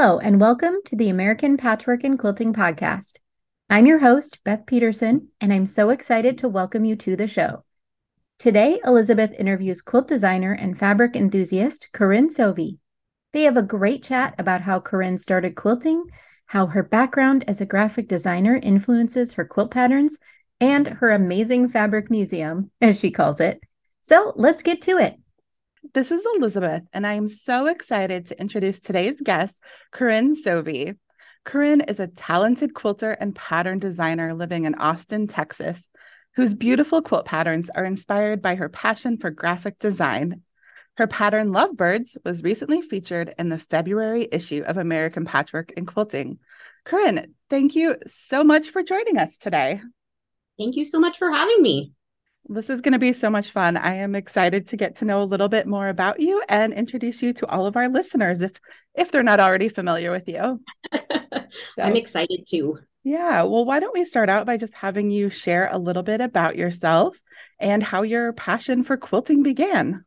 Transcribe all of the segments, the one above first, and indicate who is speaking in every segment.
Speaker 1: Hello, and welcome to the American Patchwork and Quilting Podcast. I'm your host, Beth Peterson, and I'm so excited to welcome you to the show. Today, Elizabeth interviews quilt designer and fabric enthusiast Corinne Sovey. They have a great chat about how Corinne started quilting, how her background as a graphic designer influences her quilt patterns, and her amazing fabric museum, as she calls it. So let's get to it.
Speaker 2: This is Elizabeth, and I am so excited to introduce today's guest, Corinne Sovey. Corinne is a talented quilter and pattern designer living in Austin, Texas, whose beautiful quilt patterns are inspired by her passion for graphic design. Her pattern Lovebirds was recently featured in the February issue of American Patchwork and Quilting. Corinne, thank you so much for joining us today.
Speaker 3: Thank you so much for having me.
Speaker 2: This is going to be so much fun. I am excited to get to know a little bit more about you and introduce you to all of our listeners if if they're not already familiar with you.
Speaker 3: so, I'm excited too.
Speaker 2: Yeah, well, why don't we start out by just having you share a little bit about yourself and how your passion for quilting began?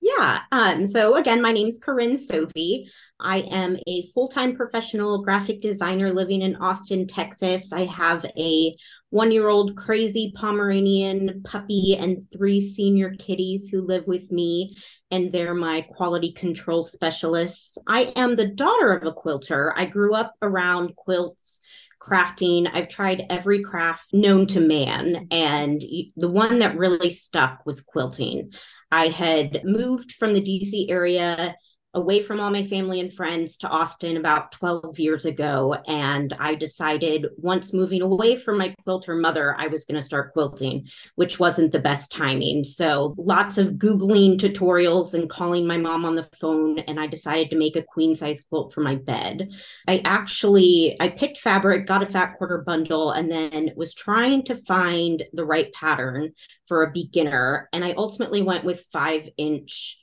Speaker 3: Yeah. Um, so again, my name is Corinne Sovey. I am a full-time professional graphic designer living in Austin, Texas. I have a one-year-old crazy Pomeranian puppy and three senior kitties who live with me, and they're my quality control specialists. I am the daughter of a quilter. I grew up around quilts crafting. I've tried every craft known to man, and the one that really stuck was quilting. I had moved from the DC area away from all my family and friends to Austin about 12 years ago. And I decided once moving away from my quilter mother, I was going to start quilting, which wasn't the best timing. So lots of Googling tutorials and calling my mom on the phone. And I decided to make a queen size quilt for my bed. I actually, I picked fabric, got a fat quarter bundle, and then was trying to find the right pattern for a beginner. And I ultimately went with five inch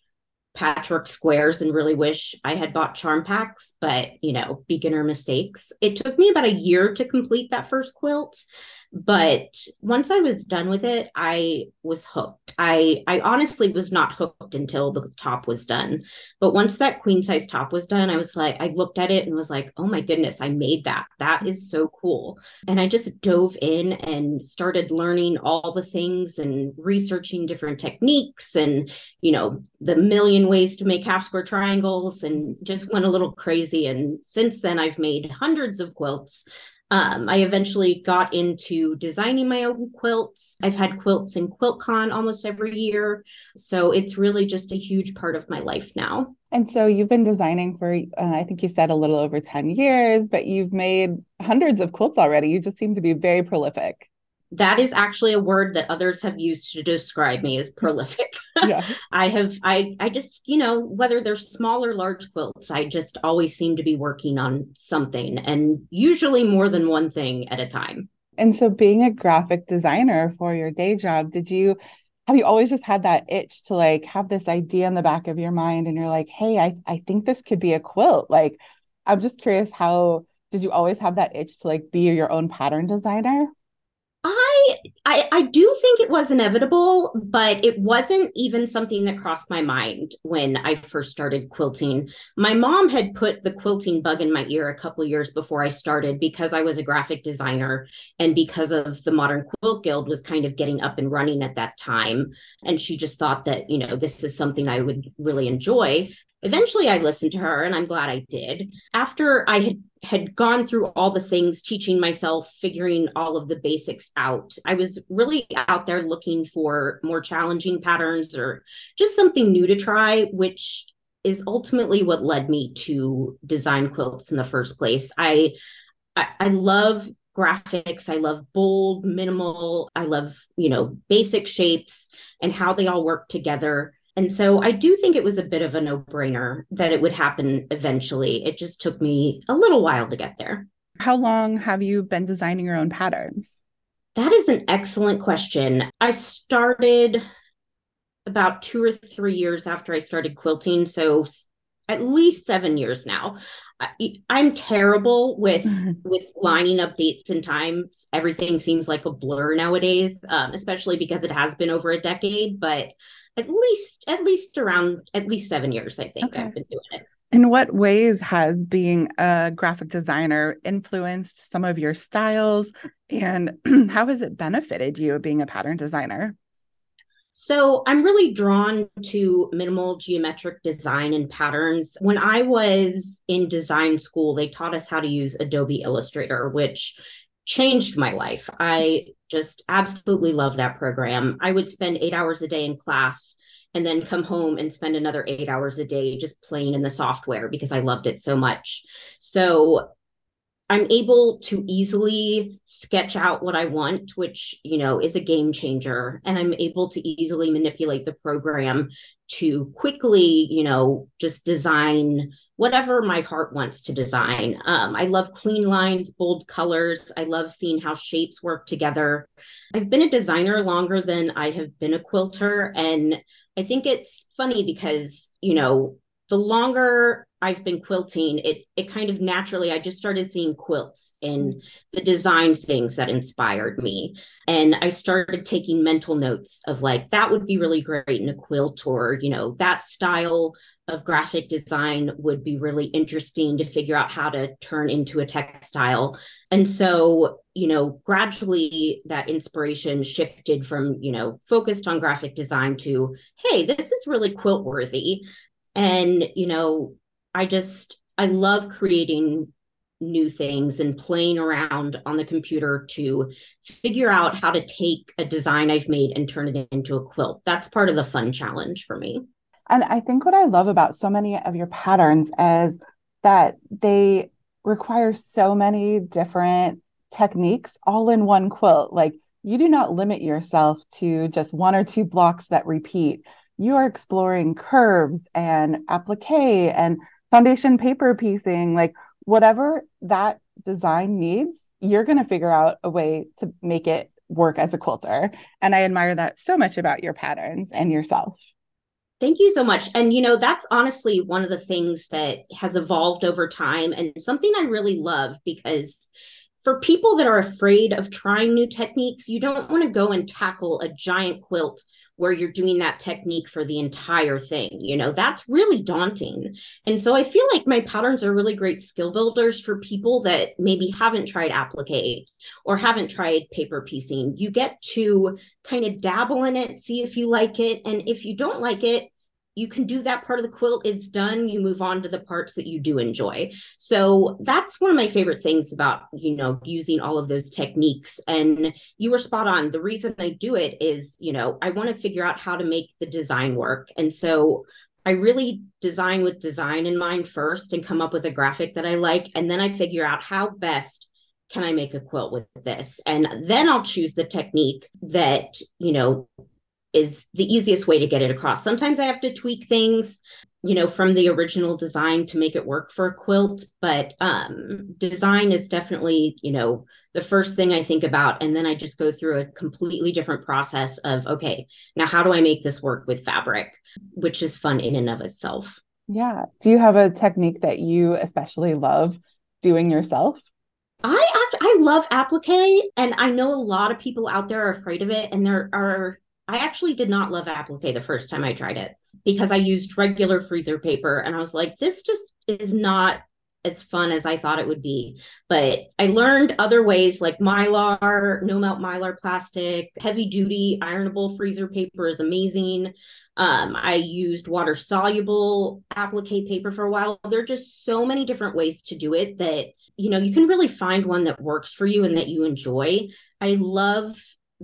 Speaker 3: patchwork squares and really wish I had bought charm packs, but you know, beginner mistakes. It took me about a year to complete that first quilt. But once I was done with it, I was hooked. I I honestly was not hooked until the top was done. But once that queen size top was done, I was like, I looked at it and was like, oh my goodness, I made that. That is so cool. And I just dove in and started learning all the things and researching different techniques and, you know, the million ways to make half square triangles and just went a little crazy. And since then, I've made hundreds of quilts um, I eventually got into designing my own quilts. I've had quilts in QuiltCon almost every year. So it's really just a huge part of my life now.
Speaker 2: And so you've been designing for, uh, I think you said a little over 10 years, but you've made hundreds of quilts already. You just seem to be very prolific
Speaker 3: that is actually a word that others have used to describe me as mm-hmm. prolific. Yeah. I have I I just, you know, whether they're small or large quilts, I just always seem to be working on something and usually more than one thing at a time.
Speaker 2: And so being a graphic designer for your day job, did you have you always just had that itch to like have this idea in the back of your mind and you're like, "Hey, I I think this could be a quilt." Like I'm just curious how did you always have that itch to like be your own pattern designer?
Speaker 3: I, I do think it was inevitable, but it wasn't even something that crossed my mind when I first started quilting. My mom had put the quilting bug in my ear a couple years before I started because I was a graphic designer and because of the Modern Quilt Guild was kind of getting up and running at that time. And she just thought that, you know, this is something I would really enjoy. Eventually, I listened to her, and I'm glad I did. After I had had gone through all the things, teaching myself, figuring all of the basics out, I was really out there looking for more challenging patterns or just something new to try, which is ultimately what led me to design quilts in the first place. I I, I love graphics. I love bold, minimal. I love, you know, basic shapes and how they all work together. And so I do think it was a bit of a no brainer that it would happen eventually. It just took me a little while to get there.
Speaker 2: How long have you been designing your own patterns?
Speaker 3: That is an excellent question. I started about two or three years after I started quilting. So at least seven years now. I, am terrible with with lining up dates and times. Everything seems like a blur nowadays, um, especially because it has been over a decade. But at least at least around at least seven years, I think okay. I've been doing it.
Speaker 2: In what ways has being a graphic designer influenced some of your styles and how has it benefited you being a pattern designer?
Speaker 3: So I'm really drawn to minimal geometric design and patterns. When I was in design school, they taught us how to use Adobe Illustrator, which changed my life. I just absolutely love that program. I would spend eight hours a day in class and then come home and spend another eight hours a day just playing in the software because I loved it so much. So I'm able to easily sketch out what I want, which, you know, is a game changer. And I'm able to easily manipulate the program to quickly, you know, just design whatever my heart wants to design. Um, I love clean lines, bold colors. I love seeing how shapes work together. I've been a designer longer than I have been a quilter. And I think it's funny because, you know, the longer I've been quilting, it it kind of naturally I just started seeing quilts and the design things that inspired me. And I started taking mental notes of like that would be really great in a quilt or, you know, that style of graphic design would be really interesting to figure out how to turn into a textile. And so, you know, gradually that inspiration shifted from, you know, focused on graphic design to, hey, this is really quilt worthy. And, you know, I just I love creating new things and playing around on the computer to figure out how to take a design I've made and turn it into a quilt. That's part of the fun challenge for me.
Speaker 2: And I think what I love about so many of your patterns is that they require so many different techniques all in one quilt. Like you do not limit yourself to just one or two blocks that repeat. You are exploring curves and applique and foundation paper piecing, like whatever that design needs, you're going to figure out a way to make it work as a quilter. And I admire that so much about your patterns and yourself.
Speaker 3: Thank you so much. And, you know, that's honestly one of the things that has evolved over time and something I really love because for people that are afraid of trying new techniques, you don't want to go and tackle a giant quilt where you're doing that technique for the entire thing. You know, that's really daunting. And so I feel like my patterns are really great skill builders for people that maybe haven't tried applique or haven't tried paper piecing. You get to kind of dabble in it, see if you like it. And if you don't like it, you can do that part of the quilt it's done you move on to the parts that you do enjoy so that's one of my favorite things about you know using all of those techniques and you were spot on the reason i do it is you know i want to figure out how to make the design work and so i really design with design in mind first and come up with a graphic that i like and then i figure out how best can I make a quilt with this? And then I'll choose the technique that, you know, is the easiest way to get it across. Sometimes I have to tweak things, you know, from the original design to make it work for a quilt, but um, design is definitely, you know, the first thing I think about. And then I just go through a completely different process of, okay, now how do I make this work with fabric, which is fun in and of itself.
Speaker 2: Yeah. Do you have a technique that you especially love doing yourself?
Speaker 3: I I love applique, and I know a lot of people out there are afraid of it, and there are I actually did not love applique the first time I tried it because I used regular freezer paper and I was like, this just is not as fun as I thought it would be. But I learned other ways like mylar, no melt mylar plastic, heavy duty ironable freezer paper is amazing. Um, I used water soluble applique paper for a while. There are just so many different ways to do it that, you know, you can really find one that works for you and that you enjoy. I love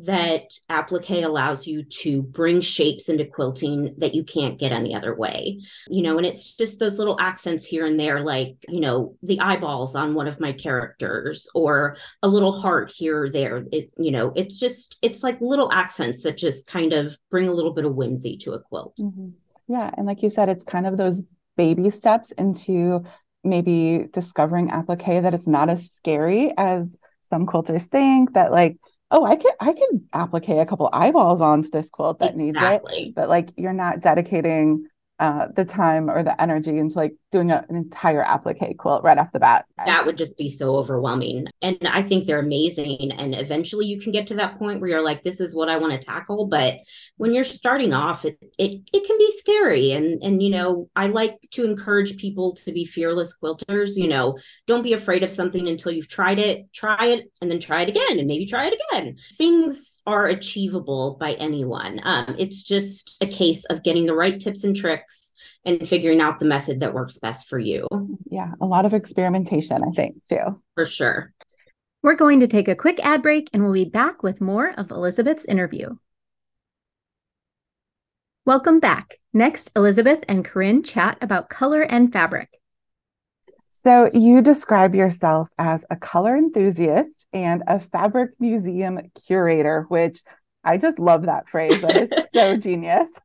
Speaker 3: that applique allows you to bring shapes into quilting that you can't get any other way. You know and it's just those little accents here and there like you know the eyeballs on one of my characters or a little heart here or there. It you know it's just it's like little accents that just kind of bring a little bit of whimsy to a quilt.
Speaker 2: Mm-hmm. yeah and like you said it's kind of those baby steps into maybe discovering applique that it's not as scary as some quilters think that like oh, I can I can applique a couple eyeballs onto this quilt that exactly. needs it. But like you're not dedicating uh, the time or the energy into like doing a, an entire applique quilt right off the bat.
Speaker 3: That would just be so overwhelming. And I think they're amazing. And eventually you can get to that point where you're like, this is what I want to tackle. But when you're starting off, it it, it can be scary. And and you know, I like to encourage people to be fearless quilters. You know, don't be afraid of something until you've tried it, try it, and then try it again, and maybe try it again. Things are achievable by anyone. Um, it's just a case of getting the right tips and tricks and figuring out the method that works best for you.
Speaker 2: Yeah, a lot of experimentation, I think, too.
Speaker 3: For sure.
Speaker 1: We're going to take a quick ad break and we'll be back with more of Elizabeth's interview. Welcome back. Next, Elizabeth and Corinne chat about color and fabric.
Speaker 2: So, you describe yourself as a color enthusiast and a fabric museum curator, which I just love that phrase. That is so genius.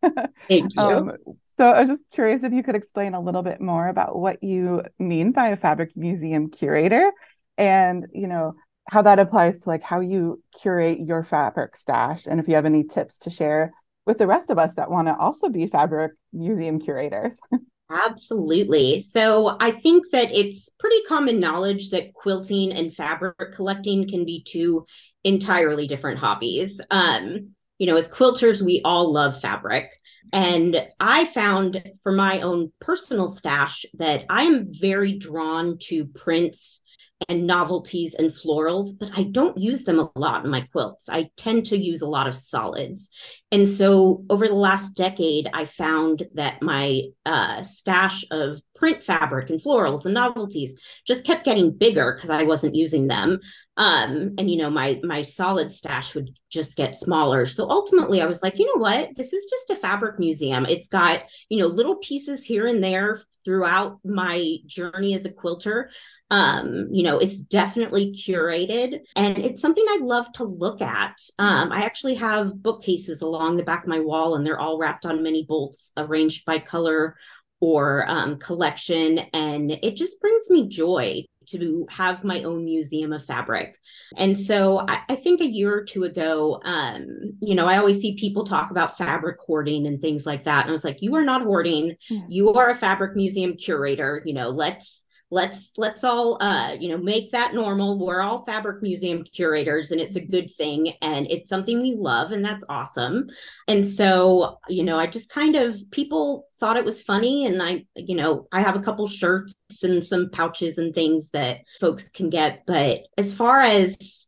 Speaker 3: Thank you. Um,
Speaker 2: so I was just curious if you could explain a little bit more about what you mean by a fabric museum curator and, you know, how that applies to like how you curate your fabric stash and if you have any tips to share with the rest of us that want to also be fabric museum curators.
Speaker 3: Absolutely. So I think that it's pretty common knowledge that quilting and fabric collecting can be two entirely different hobbies. Um, you know, as quilters, we all love fabric. And I found for my own personal stash that I am very drawn to prints and novelties and florals, but I don't use them a lot in my quilts. I tend to use a lot of solids. And so over the last decade, I found that my uh, stash of print fabric and florals and novelties just kept getting bigger because I wasn't using them. Um, and you know, my my solid stash would just get smaller. So ultimately I was like, you know what? This is just a fabric museum. It's got, you know, little pieces here and there throughout my journey as a quilter um, you know, it's definitely curated and it's something I'd love to look at. Um, I actually have bookcases along the back of my wall and they're all wrapped on mini bolts arranged by color or um, collection. And it just brings me joy to have my own museum of fabric. And so I, I, think a year or two ago, um, you know, I always see people talk about fabric hoarding and things like that. And I was like, you are not hoarding. Yeah. You are a fabric museum curator. You know, let's let's let's all uh you know make that normal. We're all fabric museum curators and it's a good thing and it's something we love and that's awesome. And so you know i just kind of people thought it was funny and i you know i have a couple shirts and some pouches and things that folks can get but as far as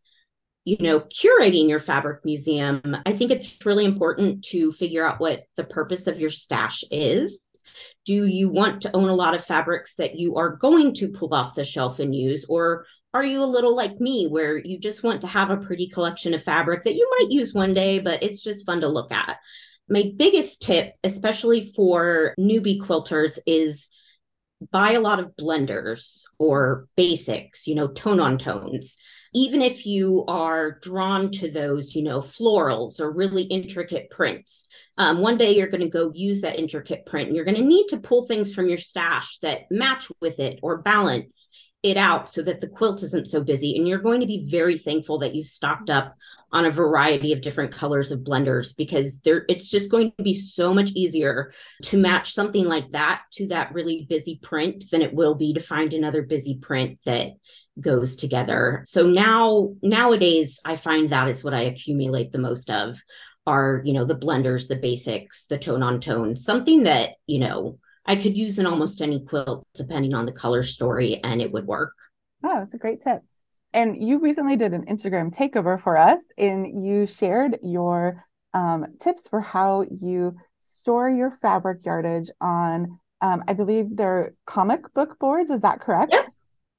Speaker 3: you know curating your fabric museum i think it's really important to figure out what the purpose of your stash is do you want to own a lot of fabrics that you are going to pull off the shelf and use? Or are you a little like me where you just want to have a pretty collection of fabric that you might use one day, but it's just fun to look at? My biggest tip, especially for newbie quilters, is buy a lot of blenders or basics, you know, tone on tones. Even if you are drawn to those, you know, florals or really intricate prints, um, one day you're going to go use that intricate print and you're going to need to pull things from your stash that match with it or balance it out so that the quilt isn't so busy. And you're going to be very thankful that you've stocked up on a variety of different colors of blenders because there it's just going to be so much easier to match something like that to that really busy print than it will be to find another busy print that goes together. So now nowadays I find that is what I accumulate the most of are, you know, the blenders, the basics, the tone on tone, something that, you know, I could use in almost any quilt depending on the color story and it would work.
Speaker 2: Oh, that's a great tip. And you recently did an Instagram takeover for us and you shared your um, tips for how you store your fabric yardage on um, I believe they're comic book boards. Is that correct?
Speaker 3: Yep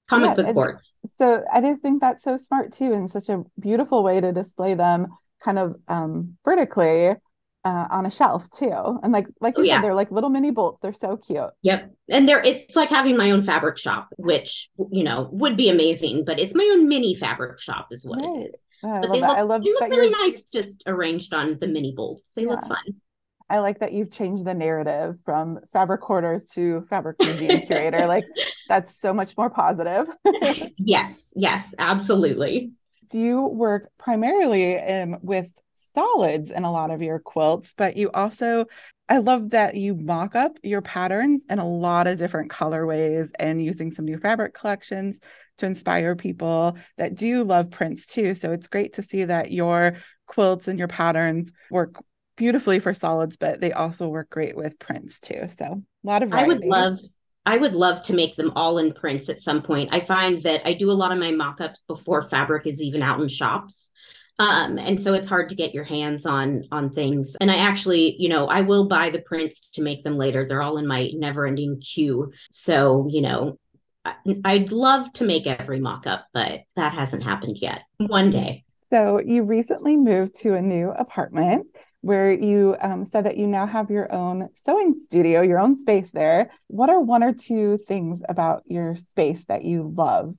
Speaker 3: comic yeah, book boards.
Speaker 2: So I just think that's so smart too, and such a beautiful way to display them kind of um, vertically uh, on a shelf too. And like like you oh, said, yeah. they're like little mini bolts. They're so cute.
Speaker 3: Yep. And they're it's like having my own fabric shop, which you know would be amazing, but it's my own mini fabric shop is what right. it is.
Speaker 2: Oh,
Speaker 3: but
Speaker 2: they
Speaker 3: look,
Speaker 2: I love
Speaker 3: they look really nice just arranged on the mini bolts. They yeah. look fun.
Speaker 2: I like that you've changed the narrative from fabric hoarders to fabric museum curator. Like that's so much more positive.
Speaker 3: yes, yes, absolutely.
Speaker 2: Do you work primarily um, with solids in a lot of your quilts, but you also I love that you mock up your patterns in a lot of different colorways and using some new fabric collections to inspire people that do love prints too. So it's great to see that your quilts and your patterns work beautifully for solids, but they also work great with prints too. So a lot of variety.
Speaker 3: I would love I would love to make them all in prints at some point. I find that I do a lot of my mock-ups before fabric is even out in shops um and so it's hard to get your hands on on things. And i actually you know i will buy the prints to make them later. They're all in my never ending queue. So you know i'd love to make every mock-up but that hasn't happened yet. One day.
Speaker 2: So you recently moved to a new apartment where you um, said that you now have your own sewing studio, your own space there. What are one or two things about your space that you love?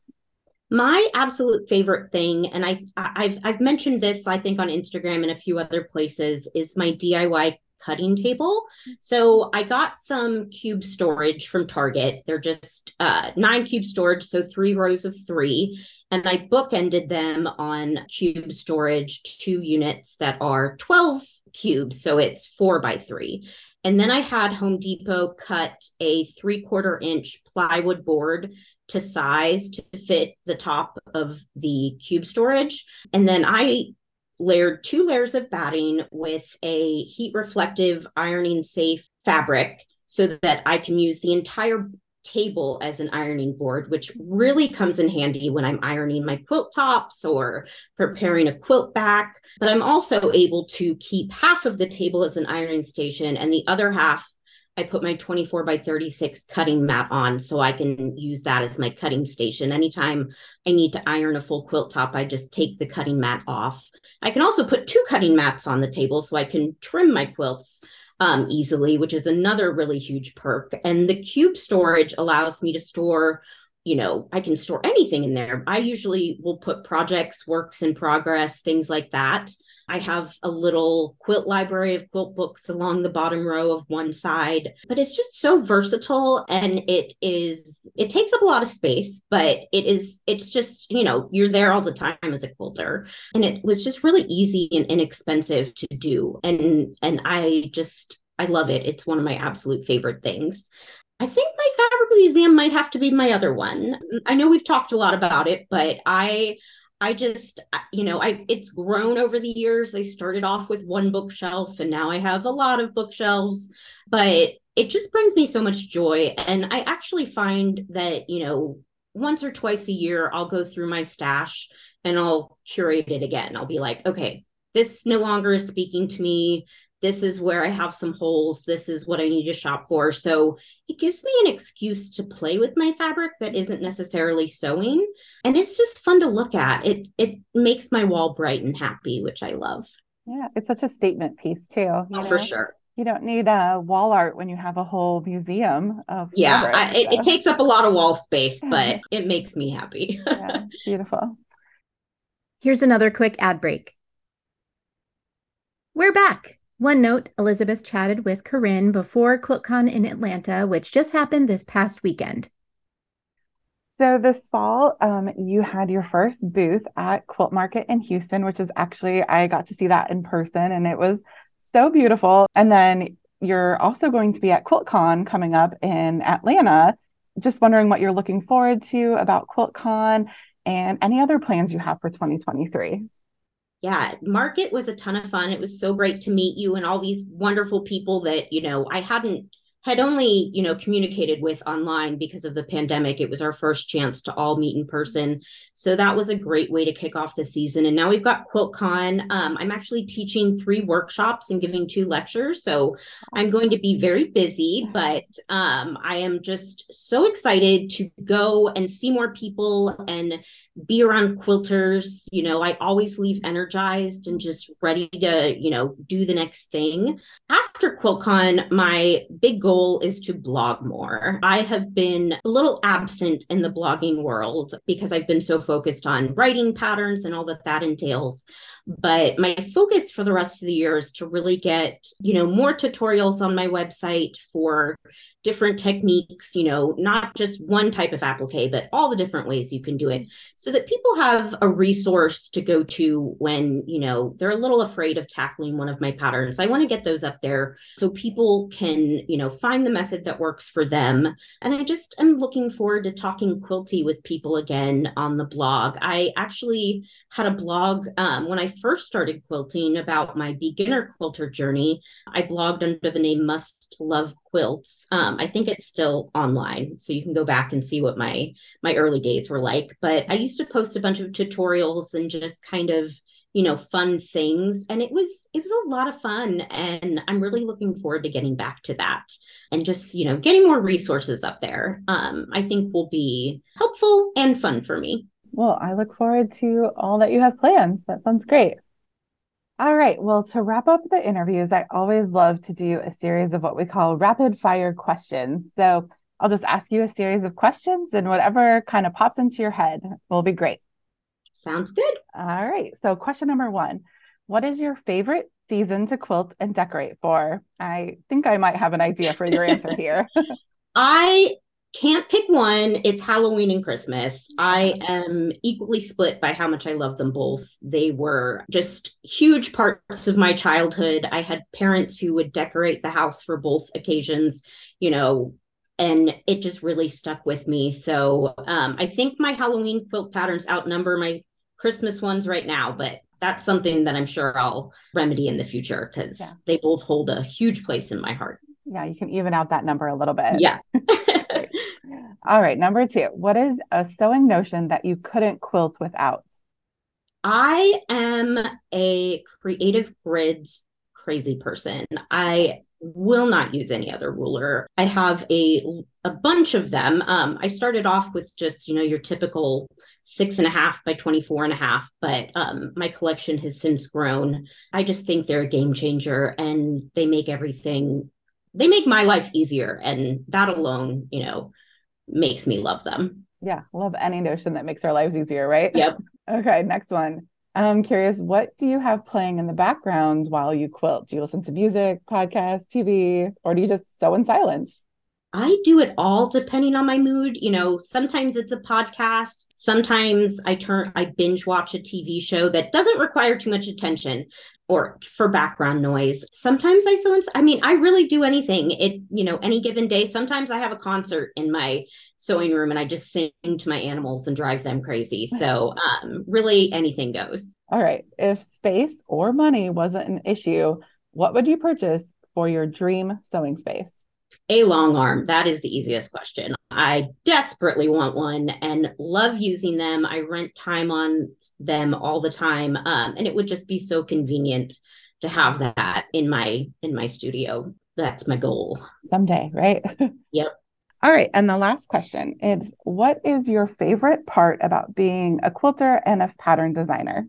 Speaker 3: My absolute favorite thing and I I've I've mentioned this I think on Instagram and a few other places is my DIY cutting table. So I got some cube storage from Target. They're just uh, nine cube storage, so three rows of three. And I bookended them on cube storage, two units that are 12 cubes. So it's four by three. And then I had Home Depot cut a three quarter inch plywood board to size to fit the top of the cube storage. And then I layered two layers of batting with a heat reflective ironing safe fabric so that I can use the entire table as an ironing board, which really comes in handy when I'm ironing my quilt tops or preparing a quilt back. But I'm also able to keep half of the table as an ironing station and the other half I put my 24 by 36 cutting mat on so I can use that as my cutting station. Anytime I need to iron a full quilt top, I just take the cutting mat off. I can also put two cutting mats on the table so I can trim my quilts um, easily, which is another really huge perk. And the cube storage allows me to store you know, I can store anything in there. I usually will put projects, works in progress, things like that. I have a little quilt library of quilt books along the bottom row of one side, but it's just so versatile and it is, it takes up a lot of space, but it is, it's just, you know, you're there all the time as a quilter. And it was just really easy and inexpensive to do. And, and I just, I love it. It's one of my absolute favorite things. I think my fabric museum might have to be my other one. I know we've talked a lot about it, but I I just, you know, I it's grown over the years. I started off with one bookshelf and now I have a lot of bookshelves, but it just brings me so much joy. And I actually find that, you know, once or twice a year, I'll go through my stash and I'll curate it again. I'll be like, okay, this no longer is speaking to me this is where I have some holes. This is what I need to shop for. So it gives me an excuse to play with my fabric that isn't necessarily sewing. And it's just fun to look at. It it makes my wall bright and happy, which I love.
Speaker 2: Yeah, it's such a statement piece too.
Speaker 3: Oh, know? for sure.
Speaker 2: You don't need a wall art when you have a whole museum of
Speaker 3: yeah. Fabric, I, so. it, it, takes up a lot of wall space, but it makes me happy.
Speaker 2: yeah, beautiful.
Speaker 1: Here's another quick ad break. We're back. One note Elizabeth chatted with Corinne before QuiltCon in Atlanta, which just happened this past weekend.
Speaker 2: So, this fall, um, you had your first booth at Quilt Market in Houston, which is actually, I got to see that in person and it was so beautiful. And then you're also going to be at QuiltCon coming up in Atlanta. Just wondering what you're looking forward to about QuiltCon and any other plans you have for 2023
Speaker 3: yeah, market was a ton of fun. It was so great to meet you and all these wonderful people that, you know, I hadn't had only you know communicated with online because of the pandemic it was our first chance to all meet in person so that was a great way to kick off the season. And now we've got quiltcon. Um, i'm actually teaching three workshops and giving two lectures. So i'm going to be very busy but um, i am just so excited to go and see more people and be around quilters. You know i always leave energized and just ready to you know do the next thing. After quiltcon my big goal goal is to blog more. I have been a little absent in the blogging world because I've been so focused on writing patterns and all that that entails. But my focus for the rest of the year is to really get, you know, more tutorials on my website for different techniques, you know, not just one type of applique, but all the different ways you can do it so that people have a resource to go to when, you know, they're a little afraid of tackling one of my patterns. I want to get those up there so people can, you know, find the method that works for them. And I just am looking forward to talking quilty with people again on the blog. I actually had a blog um, when I first started quilting about my beginner quilter journey. I blogged under the name Must Love Quilts. Um, I think it's still online, so you can go back and see what my my early days were like. But I used to post a bunch of tutorials and just kind of you know fun things and it was it was a lot of fun and i'm really looking forward to getting back to that and just you know getting more resources up there um, i think will be helpful and fun for me
Speaker 2: well, I look forward to all that you have planned. That sounds great. All right. Well, to wrap up the interviews, I always love to do a series of what we call rapid fire questions. So I'll just ask you a series of questions, and whatever kind of pops into your head will be great.
Speaker 3: Sounds good.
Speaker 2: All right. So, question number one What is your favorite season to quilt and decorate for? I think I might have an idea for your answer here.
Speaker 3: I can't pick one. It's Halloween and Christmas. I am equally split by how much I love them both. They were just huge parts of my childhood. I had parents who would decorate the house for both occasions, you know, and it just really stuck with me. So um, I think my Halloween quilt patterns outnumber my Christmas ones right now, but that's something that I'm sure I'll remedy in the future because yeah. they both hold a huge place in my heart.
Speaker 2: Yeah, you can even out that number a little bit.
Speaker 3: Yeah.
Speaker 2: All right, number two. What is a sewing notion that you couldn't quilt without?
Speaker 3: I am a creative grids crazy person. I will not use any other ruler. I have a a bunch of them. Um, I started off with just you know your typical six and a half by 24 and a half, but um, my collection has since grown. I just think they're a game changer and they make everything they make my life easier and that alone you know makes me love them.
Speaker 2: Yeah love any notion that makes our lives easier right?
Speaker 3: Yep.
Speaker 2: Okay next one. I'm curious what do you have playing in the background while you quilt? Do you listen to music podcasts tv or do you just sew in silence
Speaker 3: I do it all depending on my mood. You know, sometimes it's a podcast. Sometimes I turn, I binge watch a TV show that doesn't require too much attention or for background noise. Sometimes I so I mean, I really do anything. It, you know, any given day. Sometimes I have a concert in my sewing room and I just sing to my animals and drive them crazy. So um really anything goes.
Speaker 2: All right. If space or money wasn't an issue, what would you purchase for your dream sewing space?
Speaker 3: A long arm. That is the easiest question. I desperately want one and love using them. I rent time on them all the time. Um, and it would just be so convenient to have that in my in my studio. That's my goal.
Speaker 2: Someday, right?
Speaker 3: Yep.
Speaker 2: All right. And the last question is what is your favorite part about being a quilter and a pattern designer?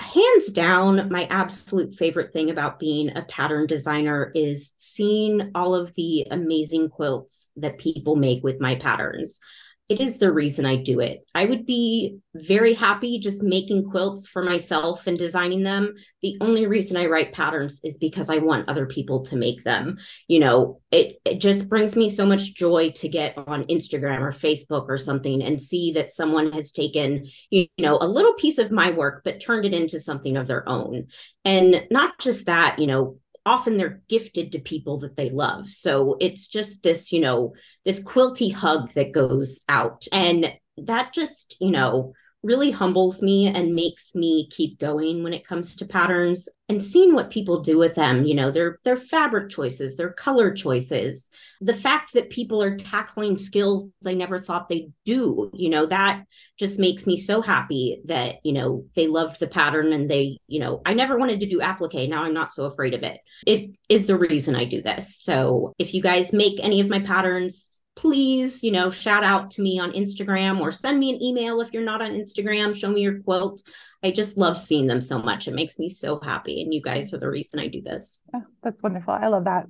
Speaker 3: Hands down, my absolute favorite thing about being a pattern designer is seeing all of the amazing quilts that people make with my patterns it is the reason I do it. I would be very happy just making quilts for myself and designing them. The only reason I write patterns is because I want other people to make them. You know, it, it just brings me so much joy to get on Instagram or Facebook or something and see that someone has taken, you know, a little piece of my work, but turned it into something of their own. And not just that, you know, often they're gifted to people that they love. So it's just this, you know, this quilty hug that goes out. And that just, you know, really humbles me and makes me keep going when it comes to patterns and seeing what people do with them you know their their fabric choices their color choices the fact that people are tackling skills they never thought they'd do you know that just makes me so happy that you know they loved the pattern and they you know i never wanted to do applique now i'm not so afraid of it it is the reason i do this so if you guys make any of my patterns please, you know, shout out to me on Instagram or send me an email if you're not on Instagram. Show me your quilts. I just love seeing them so much. It makes me so happy. And you guys are the reason I do this.
Speaker 2: Oh, that's wonderful. I love that.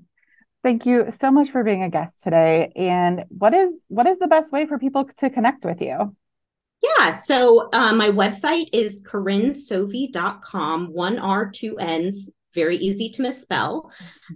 Speaker 2: Thank you so much for being a guest today. And what is what is the best way for people to connect with you?
Speaker 3: Yeah, so uh, my website is corinnesovey.com, one R, two N's, very easy to misspell.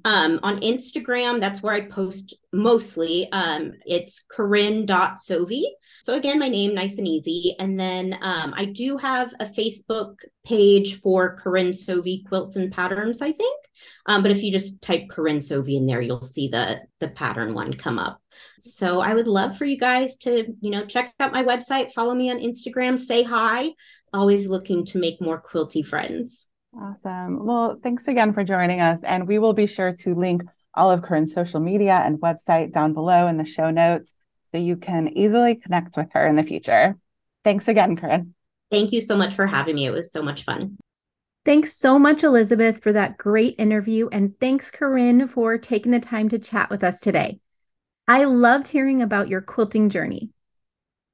Speaker 3: Um, on Instagram, that's where I post mostly. Um, it's corinne.sovey. So again, my name, nice and easy. And then um, I do have a Facebook page for Corinne Sovey Quilts and Patterns, I think. Um, but if you just type Corinne Sovey in there, you'll see the, the pattern one come up. So I would love for you guys to, you know, check out my website, follow me on Instagram, say hi. Always looking to make more quilty friends.
Speaker 2: Awesome. Well, thanks again for joining us. And we will be sure to link all of Corinne's social media and website down below in the show notes so you can easily connect with her in the future. Thanks again, Corinne.
Speaker 3: Thank you so much for having me. It was so much fun.
Speaker 1: Thanks so much, Elizabeth, for that great interview. And thanks, Corinne, for taking the time to chat with us today. I loved hearing about your quilting journey.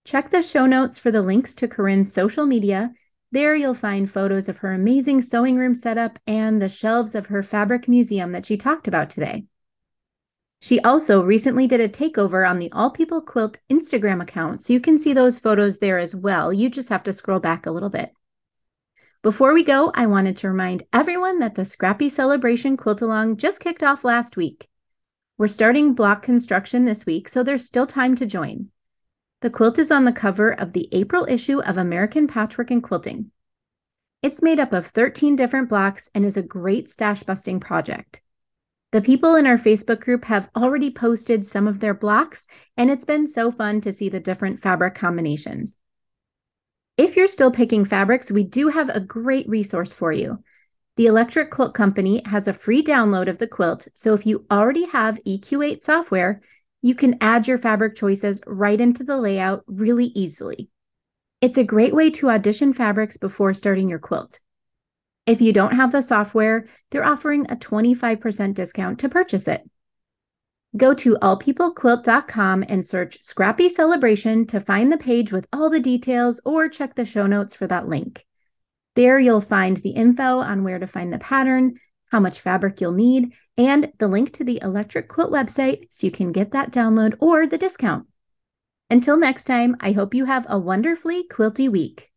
Speaker 1: Check the show notes for the links to Corinne's social media. There you'll find photos of her amazing sewing room setup and the shelves of her fabric museum that she talked about today. She also recently did a takeover on the All People Quilt Instagram account, so you can see those photos there as well. You just have to scroll back a little bit. Before we go, I wanted to remind everyone that the Scrappy Celebration Quilt Along just kicked off last week. We're starting block construction this week, so there's still time to join. The quilt is on the cover of the April issue of American Patchwork and Quilting. It's made up of 13 different blocks and is a great stash busting project. The people in our Facebook group have already posted some of their blocks, and it's been so fun to see the different fabric combinations. If you're still picking fabrics, we do have a great resource for you. The Electric Quilt Company has a free download of the quilt, so if you already have EQ8 software, you can add your fabric choices right into the layout really easily. It's a great way to audition fabrics before starting your quilt. If you don't have the software, they're offering a 25% discount to purchase it. Go to allpeoplequilt.com and search Scrappy Celebration to find the page with all the details or check the show notes for that link. There you'll find the info on where to find the pattern, how much fabric you'll need, and the link to the electric quilt website so you can get that download or the discount. Until next time, I hope you have a wonderfully quilty week.